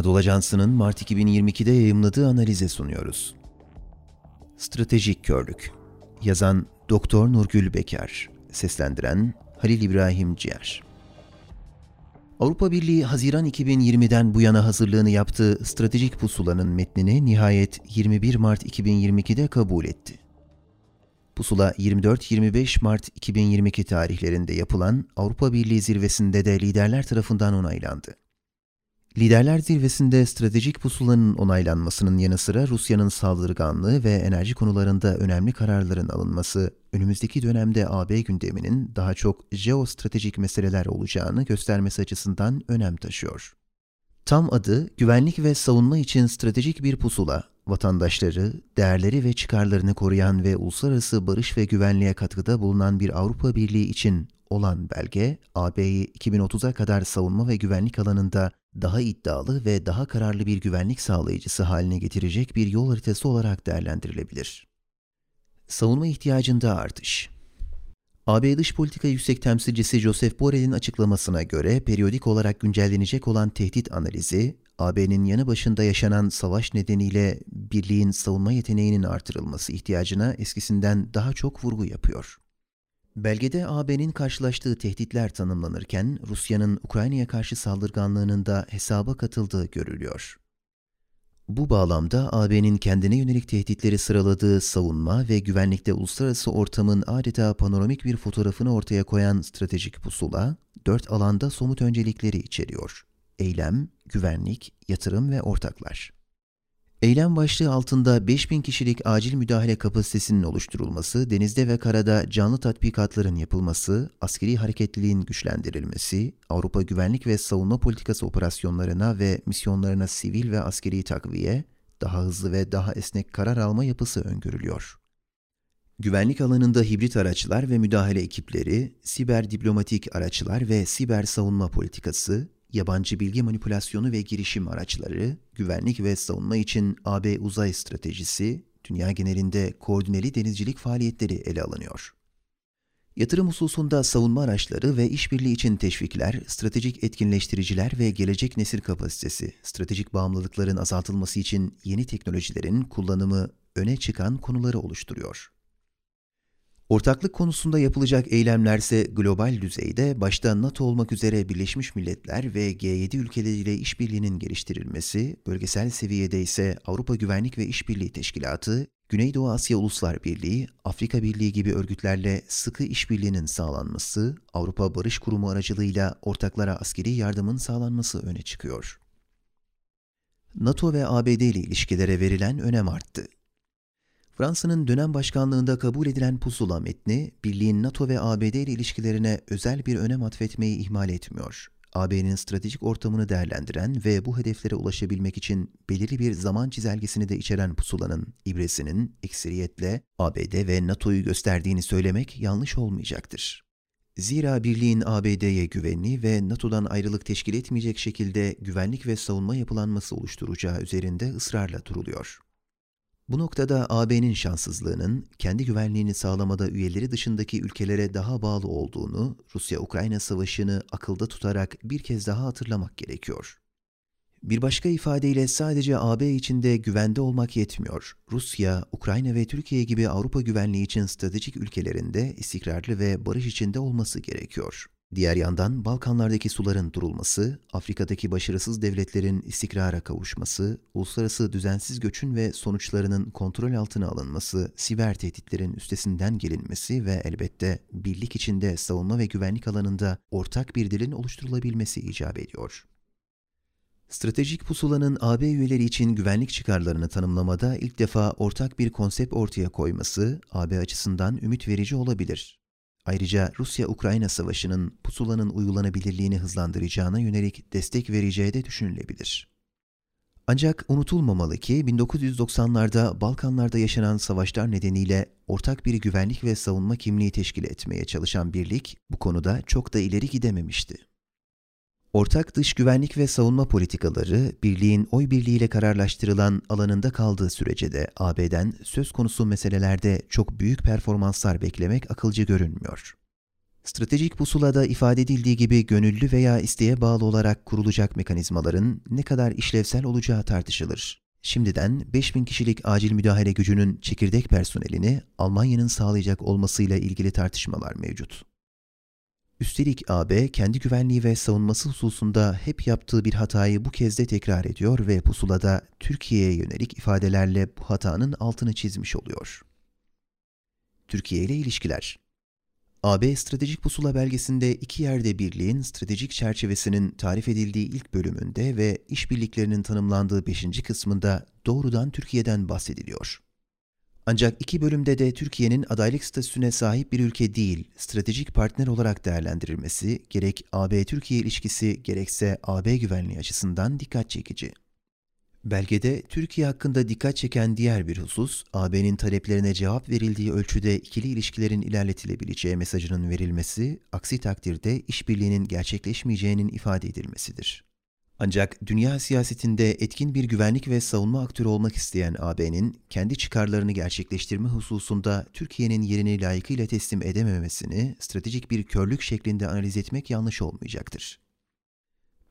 Anadolu Ajansı'nın Mart 2022'de yayımladığı analize sunuyoruz. Stratejik Körlük Yazan Doktor Nurgül Bekar Seslendiren Halil İbrahim Ciğer Avrupa Birliği Haziran 2020'den bu yana hazırlığını yaptığı stratejik pusulanın metnini nihayet 21 Mart 2022'de kabul etti. Pusula 24-25 Mart 2022 tarihlerinde yapılan Avrupa Birliği zirvesinde de liderler tarafından onaylandı. Liderler zirvesinde stratejik pusulanın onaylanmasının yanı sıra Rusya'nın saldırganlığı ve enerji konularında önemli kararların alınması, önümüzdeki dönemde AB gündeminin daha çok jeostratejik meseleler olacağını göstermesi açısından önem taşıyor. Tam adı Güvenlik ve Savunma için Stratejik Bir Pusula, vatandaşları, değerleri ve çıkarlarını koruyan ve uluslararası barış ve güvenliğe katkıda bulunan bir Avrupa Birliği için olan belge, AB'yi 2030'a kadar savunma ve güvenlik alanında daha iddialı ve daha kararlı bir güvenlik sağlayıcısı haline getirecek bir yol haritası olarak değerlendirilebilir. Savunma ihtiyacında artış AB Dış Politika Yüksek Temsilcisi Joseph Borrell'in açıklamasına göre periyodik olarak güncellenecek olan tehdit analizi, AB'nin yanı başında yaşanan savaş nedeniyle birliğin savunma yeteneğinin artırılması ihtiyacına eskisinden daha çok vurgu yapıyor. Belgede AB'nin karşılaştığı tehditler tanımlanırken Rusya'nın Ukrayna'ya karşı saldırganlığının da hesaba katıldığı görülüyor. Bu bağlamda AB'nin kendine yönelik tehditleri sıraladığı savunma ve güvenlikte uluslararası ortamın adeta panoramik bir fotoğrafını ortaya koyan stratejik pusula, dört alanda somut öncelikleri içeriyor. Eylem, güvenlik, yatırım ve ortaklar. Eylem başlığı altında 5000 kişilik acil müdahale kapasitesinin oluşturulması, denizde ve karada canlı tatbikatların yapılması, askeri hareketliliğin güçlendirilmesi, Avrupa güvenlik ve savunma politikası operasyonlarına ve misyonlarına sivil ve askeri takviye, daha hızlı ve daha esnek karar alma yapısı öngörülüyor. Güvenlik alanında hibrit araçlar ve müdahale ekipleri, siber diplomatik araçlar ve siber savunma politikası, yabancı bilgi manipülasyonu ve girişim araçları, güvenlik ve savunma için AB uzay stratejisi, dünya genelinde koordineli denizcilik faaliyetleri ele alınıyor. Yatırım hususunda savunma araçları ve işbirliği için teşvikler, stratejik etkinleştiriciler ve gelecek nesil kapasitesi, stratejik bağımlılıkların azaltılması için yeni teknolojilerin kullanımı öne çıkan konuları oluşturuyor. Ortaklık konusunda yapılacak eylemlerse global düzeyde başta NATO olmak üzere Birleşmiş Milletler ve G7 ülkeleriyle işbirliğinin geliştirilmesi, bölgesel seviyede ise Avrupa Güvenlik ve İşbirliği Teşkilatı, Güneydoğu Asya Uluslar Birliği, Afrika Birliği gibi örgütlerle sıkı işbirliğinin sağlanması, Avrupa Barış Kurumu aracılığıyla ortaklara askeri yardımın sağlanması öne çıkıyor. NATO ve ABD ile ilişkilere verilen önem arttı. Fransa'nın dönem başkanlığında kabul edilen pusula metni, birliğin NATO ve ABD ile ilişkilerine özel bir önem atfetmeyi ihmal etmiyor. AB'nin stratejik ortamını değerlendiren ve bu hedeflere ulaşabilmek için belirli bir zaman çizelgesini de içeren pusulanın ibresinin ekseriyetle ABD ve NATO'yu gösterdiğini söylemek yanlış olmayacaktır. Zira birliğin ABD'ye güvenli ve NATO'dan ayrılık teşkil etmeyecek şekilde güvenlik ve savunma yapılanması oluşturacağı üzerinde ısrarla duruluyor. Bu noktada AB'nin şanssızlığının kendi güvenliğini sağlamada üyeleri dışındaki ülkelere daha bağlı olduğunu Rusya-Ukrayna savaşını akılda tutarak bir kez daha hatırlamak gerekiyor. Bir başka ifadeyle sadece AB içinde güvende olmak yetmiyor. Rusya, Ukrayna ve Türkiye gibi Avrupa güvenliği için stratejik ülkelerinde istikrarlı ve barış içinde olması gerekiyor. Diğer yandan Balkanlardaki suların durulması, Afrika'daki başarısız devletlerin istikrara kavuşması, uluslararası düzensiz göçün ve sonuçlarının kontrol altına alınması, siber tehditlerin üstesinden gelinmesi ve elbette birlik içinde savunma ve güvenlik alanında ortak bir dilin oluşturulabilmesi icap ediyor. Stratejik pusulanın AB üyeleri için güvenlik çıkarlarını tanımlamada ilk defa ortak bir konsept ortaya koyması AB açısından ümit verici olabilir. Ayrıca Rusya-Ukrayna savaşının pusulanın uygulanabilirliğini hızlandıracağına yönelik destek vereceği de düşünülebilir. Ancak unutulmamalı ki 1990'larda Balkanlarda yaşanan savaşlar nedeniyle ortak bir güvenlik ve savunma kimliği teşkil etmeye çalışan birlik bu konuda çok da ileri gidememişti. Ortak dış güvenlik ve savunma politikaları, birliğin oy birliğiyle kararlaştırılan alanında kaldığı sürece de AB'den söz konusu meselelerde çok büyük performanslar beklemek akılcı görünmüyor. Stratejik pusulada ifade edildiği gibi gönüllü veya isteğe bağlı olarak kurulacak mekanizmaların ne kadar işlevsel olacağı tartışılır. Şimdiden 5000 kişilik acil müdahale gücünün çekirdek personelini Almanya'nın sağlayacak olmasıyla ilgili tartışmalar mevcut. Üstelik AB kendi güvenliği ve savunması hususunda hep yaptığı bir hatayı bu kez de tekrar ediyor ve pusulada Türkiye'ye yönelik ifadelerle bu hatanın altını çizmiş oluyor. Türkiye ile ilişkiler AB Stratejik Pusula belgesinde iki yerde birliğin stratejik çerçevesinin tarif edildiği ilk bölümünde ve işbirliklerinin tanımlandığı beşinci kısmında doğrudan Türkiye'den bahsediliyor. Ancak iki bölümde de Türkiye'nin adaylık statüsüne sahip bir ülke değil, stratejik partner olarak değerlendirilmesi gerek AB-Türkiye ilişkisi gerekse AB güvenliği açısından dikkat çekici. Belgede Türkiye hakkında dikkat çeken diğer bir husus, AB'nin taleplerine cevap verildiği ölçüde ikili ilişkilerin ilerletilebileceği mesajının verilmesi, aksi takdirde işbirliğinin gerçekleşmeyeceğinin ifade edilmesidir. Ancak dünya siyasetinde etkin bir güvenlik ve savunma aktörü olmak isteyen AB'nin kendi çıkarlarını gerçekleştirme hususunda Türkiye'nin yerini layıkıyla teslim edememesini stratejik bir körlük şeklinde analiz etmek yanlış olmayacaktır.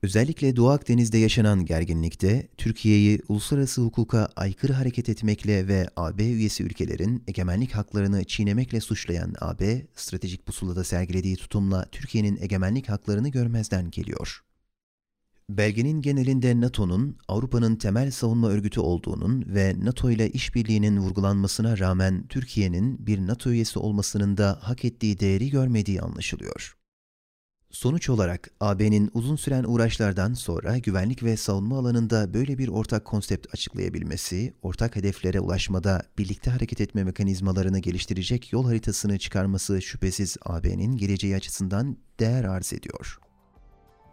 Özellikle Doğu Akdeniz'de yaşanan gerginlikte Türkiye'yi uluslararası hukuka aykırı hareket etmekle ve AB üyesi ülkelerin egemenlik haklarını çiğnemekle suçlayan AB, stratejik pusulada sergilediği tutumla Türkiye'nin egemenlik haklarını görmezden geliyor. Belgenin genelinde NATO'nun Avrupa'nın temel savunma örgütü olduğunun ve NATO ile işbirliğinin vurgulanmasına rağmen Türkiye'nin bir NATO üyesi olmasının da hak ettiği değeri görmediği anlaşılıyor. Sonuç olarak AB'nin uzun süren uğraşlardan sonra güvenlik ve savunma alanında böyle bir ortak konsept açıklayabilmesi, ortak hedeflere ulaşmada birlikte hareket etme mekanizmalarını geliştirecek yol haritasını çıkarması şüphesiz AB'nin geleceği açısından değer arz ediyor.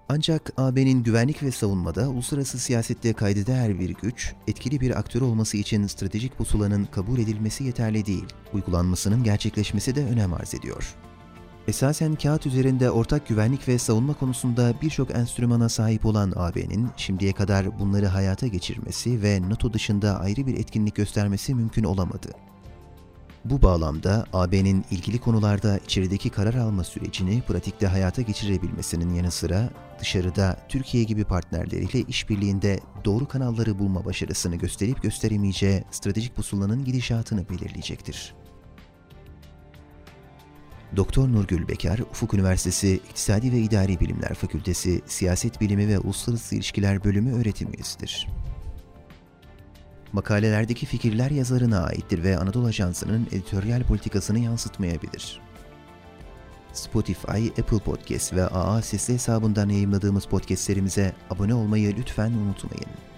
Ancak AB'nin güvenlik ve savunmada uluslararası siyasette kayda değer bir güç, etkili bir aktör olması için stratejik pusulanın kabul edilmesi yeterli değil, uygulanmasının gerçekleşmesi de önem arz ediyor. Esasen kağıt üzerinde ortak güvenlik ve savunma konusunda birçok enstrümana sahip olan AB'nin şimdiye kadar bunları hayata geçirmesi ve NATO dışında ayrı bir etkinlik göstermesi mümkün olamadı. Bu bağlamda AB'nin ilgili konularda içerideki karar alma sürecini pratikte hayata geçirebilmesinin yanı sıra dışarıda Türkiye gibi partnerleriyle işbirliğinde doğru kanalları bulma başarısını gösterip gösteremeyeceği stratejik pusulanın gidişatını belirleyecektir. Doktor Nurgül Bekar, Ufuk Üniversitesi İktisadi ve İdari Bilimler Fakültesi Siyaset Bilimi ve Uluslararası İlişkiler Bölümü öğretim üyesidir. Makalelerdeki fikirler yazarına aittir ve Anadolu Ajansı'nın editoryal politikasını yansıtmayabilir. Spotify, Apple Podcast ve AA Sesli hesabından yayınladığımız podcastlerimize abone olmayı lütfen unutmayın.